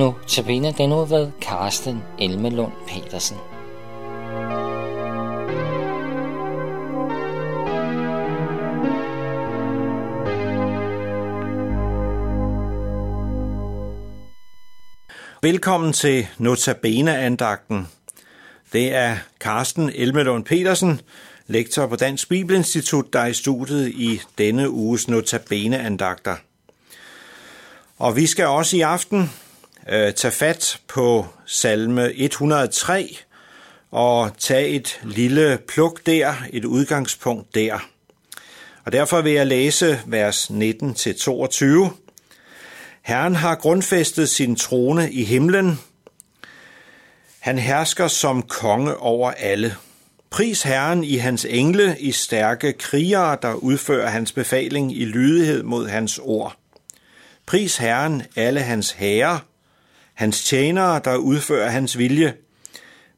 Nu tabiner den ud ved Karsten Elmelund Petersen. Velkommen til Notabene-andagten. Det er Karsten Elmelund Petersen, lektor på Dansk Bibelinstitut, der er i studiet i denne uges Notabene-andagter. Og vi skal også i aften øh, tage fat på salme 103 og tage et lille pluk der, et udgangspunkt der. Og derfor vil jeg læse vers 19-22. Herren har grundfæstet sin trone i himlen. Han hersker som konge over alle. Pris Herren i hans engle, i stærke krigere, der udfører hans befaling i lydighed mod hans ord. Pris Herren alle hans herrer, hans tjenere, der udfører hans vilje.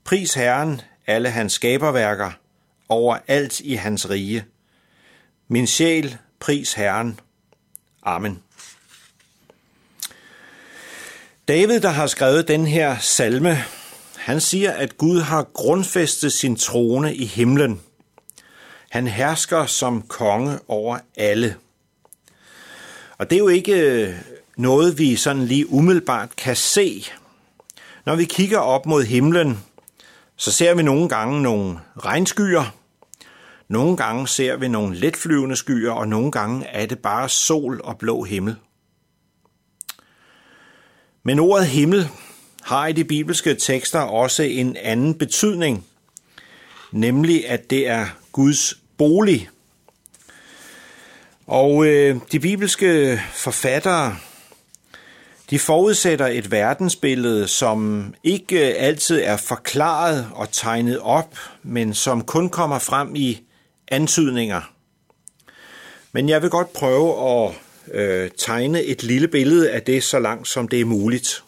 Pris Herren alle hans skaberværker, over alt i hans rige. Min sjæl, pris Herren. Amen. David, der har skrevet den her salme, han siger, at Gud har grundfæstet sin trone i himlen. Han hersker som konge over alle. Og det er jo ikke noget, vi sådan lige umiddelbart kan se. Når vi kigger op mod himlen, så ser vi nogle gange nogle regnskyer, nogle gange ser vi nogle letflyvende skyer, og nogle gange er det bare sol og blå himmel. Men ordet himmel har i de bibelske tekster også en anden betydning, nemlig at det er Guds bolig. Og øh, de bibelske forfattere, de forudsætter et verdensbillede, som ikke altid er forklaret og tegnet op, men som kun kommer frem i antydninger. Men jeg vil godt prøve at øh, tegne et lille billede af det så langt som det er muligt.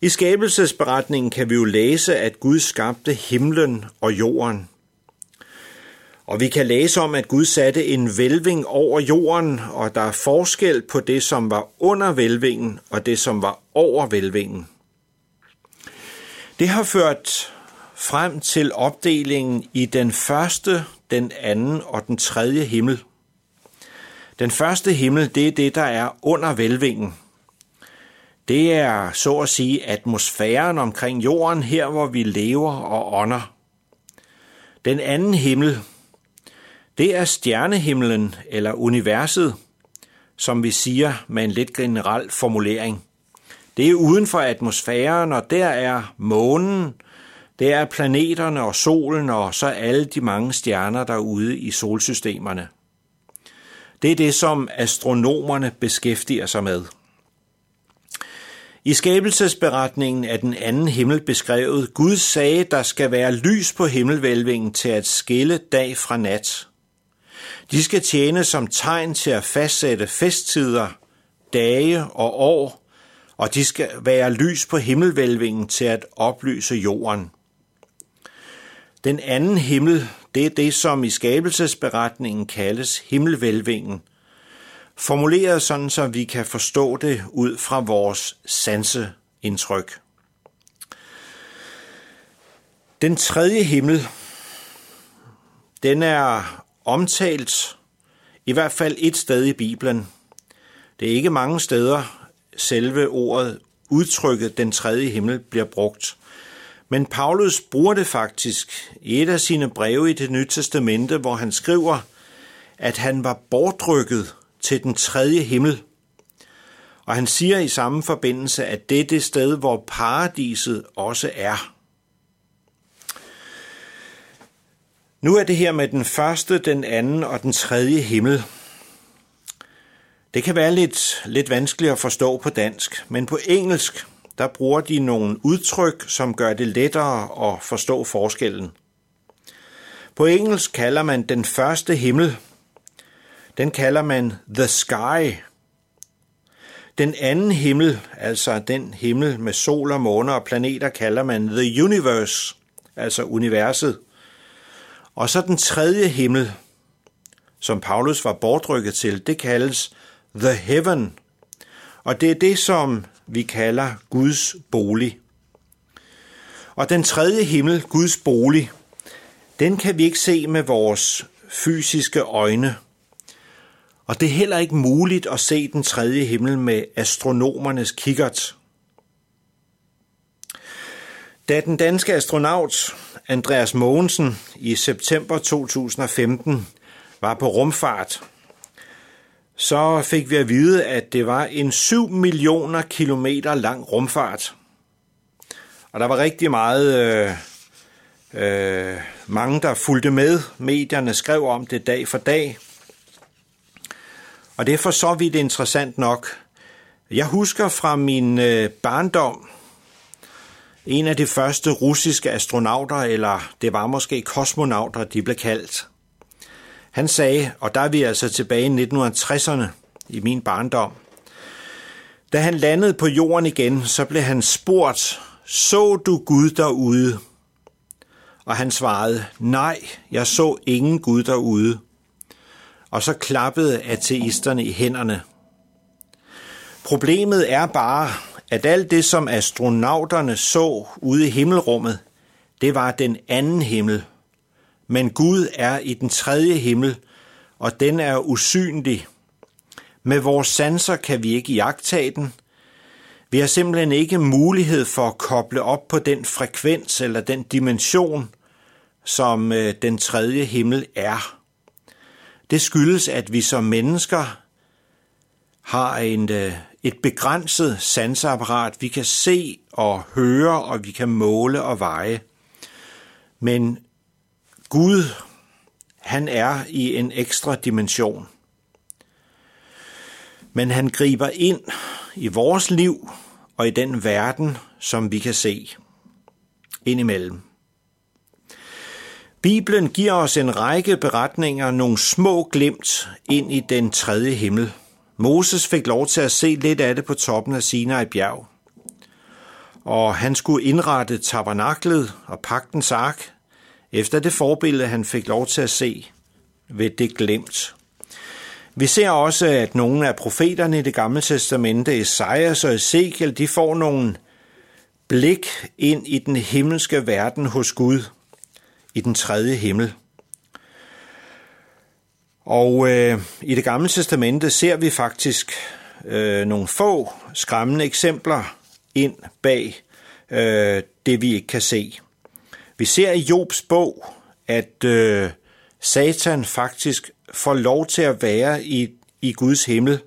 I skabelsesberetningen kan vi jo læse, at Gud skabte himlen og jorden. Og vi kan læse om, at Gud satte en vælving over jorden, og der er forskel på det, som var under vælvingen, og det, som var over vælvingen. Det har ført frem til opdelingen i den første, den anden og den tredje himmel. Den første himmel, det er det, der er under vælvingen. Det er så at sige atmosfæren omkring jorden, her hvor vi lever og ånder. Den anden himmel, det er stjernehimlen eller universet, som vi siger med en lidt generel formulering. Det er uden for atmosfæren, og der er månen, det er planeterne og solen, og så alle de mange stjerner, der er ude i solsystemerne. Det er det, som astronomerne beskæftiger sig med. I skabelsesberetningen er den anden himmel beskrevet. Gud sagde, der skal være lys på himmelvælvingen til at skille dag fra nat. De skal tjene som tegn til at fastsætte festtider, dage og år, og de skal være lys på himmelvælvingen til at oplyse jorden. Den anden himmel, det er det, som i skabelsesberetningen kaldes himmelvælvingen, formuleret sådan, så vi kan forstå det ud fra vores sanseindtryk. Den tredje himmel, den er omtalt i hvert fald et sted i Bibelen. Det er ikke mange steder, selve ordet, udtrykket den tredje himmel bliver brugt. Men Paulus bruger det faktisk i et af sine breve i det nye testamente, hvor han skriver, at han var bortrykket til den tredje himmel. Og han siger i samme forbindelse, at det er det sted, hvor paradiset også er. Nu er det her med den første, den anden og den tredje himmel. Det kan være lidt, lidt vanskeligt at forstå på dansk, men på engelsk, der bruger de nogle udtryk, som gør det lettere at forstå forskellen. På engelsk kalder man den første himmel, den kalder man the sky. Den anden himmel, altså den himmel med sol og måne og planeter, kalder man the universe, altså universet. Og så den tredje himmel, som Paulus var bortrykket til, det kaldes the heaven. Og det er det, som vi kalder Guds bolig. Og den tredje himmel, Guds bolig, den kan vi ikke se med vores fysiske øjne. Og det er heller ikke muligt at se den tredje himmel med astronomernes kikkert. Da den danske astronaut Andreas Mogensen i september 2015 var på rumfart, så fik vi at vide, at det var en 7 millioner kilometer lang rumfart. Og der var rigtig meget øh, øh, mange, der fulgte med. Medierne skrev om det dag for dag. Og det er for så vidt interessant nok. Jeg husker fra min øh, barndom, en af de første russiske astronauter, eller det var måske kosmonauter, de blev kaldt. Han sagde, og der er vi altså tilbage i 1960'erne i min barndom, da han landede på jorden igen, så blev han spurgt, så du Gud derude? Og han svarede, nej, jeg så ingen Gud derude. Og så klappede ateisterne i hænderne. Problemet er bare, at alt det, som astronauterne så ude i himmelrummet, det var den anden himmel. Men Gud er i den tredje himmel, og den er usynlig. Med vores sanser kan vi ikke jagtage den. Vi har simpelthen ikke mulighed for at koble op på den frekvens eller den dimension, som øh, den tredje himmel er. Det skyldes, at vi som mennesker har en, øh, et begrænset sanseapparat. Vi kan se og høre, og vi kan måle og veje. Men Gud, han er i en ekstra dimension. Men han griber ind i vores liv og i den verden, som vi kan se indimellem. Bibelen giver os en række beretninger, nogle små glimt ind i den tredje himmel. Moses fik lov til at se lidt af det på toppen af Sinai bjerg. Og han skulle indrette tabernaklet og pagtens ark, efter det forbillede, han fik lov til at se ved det glemt. Vi ser også, at nogle af profeterne i det gamle testamente, Esajas og Ezekiel, de får nogle blik ind i den himmelske verden hos Gud, i den tredje himmel. Og øh, i det gamle testamente ser vi faktisk øh, nogle få skræmmende eksempler ind bag øh, det, vi ikke kan se. Vi ser i Jobs bog, at øh, Satan faktisk får lov til at være i, i Guds himmel,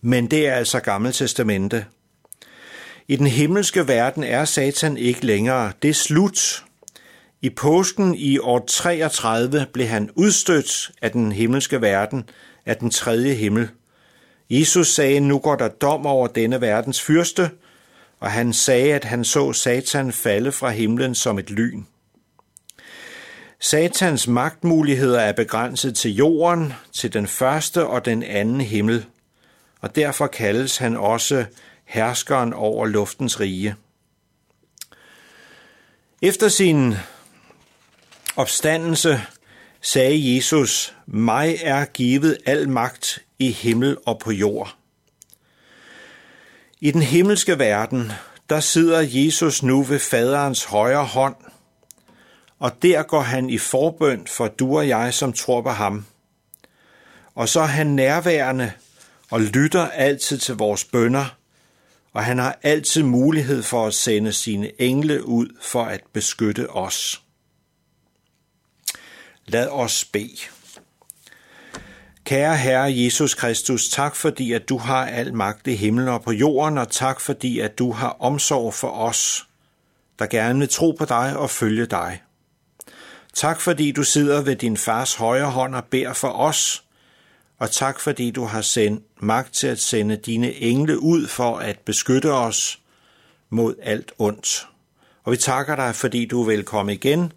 men det er altså Gamle Testamente. I den himmelske verden er Satan ikke længere. Det er slut. I påsken i år 33 blev han udstødt af den himmelske verden, af den tredje himmel. Jesus sagde, nu går der dom over denne verdens fyrste, og han sagde, at han så Satan falde fra himlen som et lyn. Satans magtmuligheder er begrænset til jorden, til den første og den anden himmel, og derfor kaldes han også herskeren over luftens rige. Efter sin opstandelse sagde Jesus, mig er givet al magt i himmel og på jord. I den himmelske verden, der sidder Jesus nu ved faderens højre hånd, og der går han i forbøn for du og jeg, som tror på ham. Og så er han nærværende og lytter altid til vores bønder, og han har altid mulighed for at sende sine engle ud for at beskytte os. Lad os bede. Kære Herre Jesus Kristus, tak fordi, at du har al magt i himlen og på jorden, og tak fordi, at du har omsorg for os, der gerne vil tro på dig og følge dig. Tak fordi du sidder ved din fars højre hånd og beder for os, og tak fordi du har sendt magt til at sende dine engle ud for at beskytte os mod alt ondt. Og vi takker dig, fordi du vil komme igen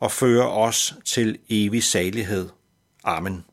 og føre os til evig salighed. Amen.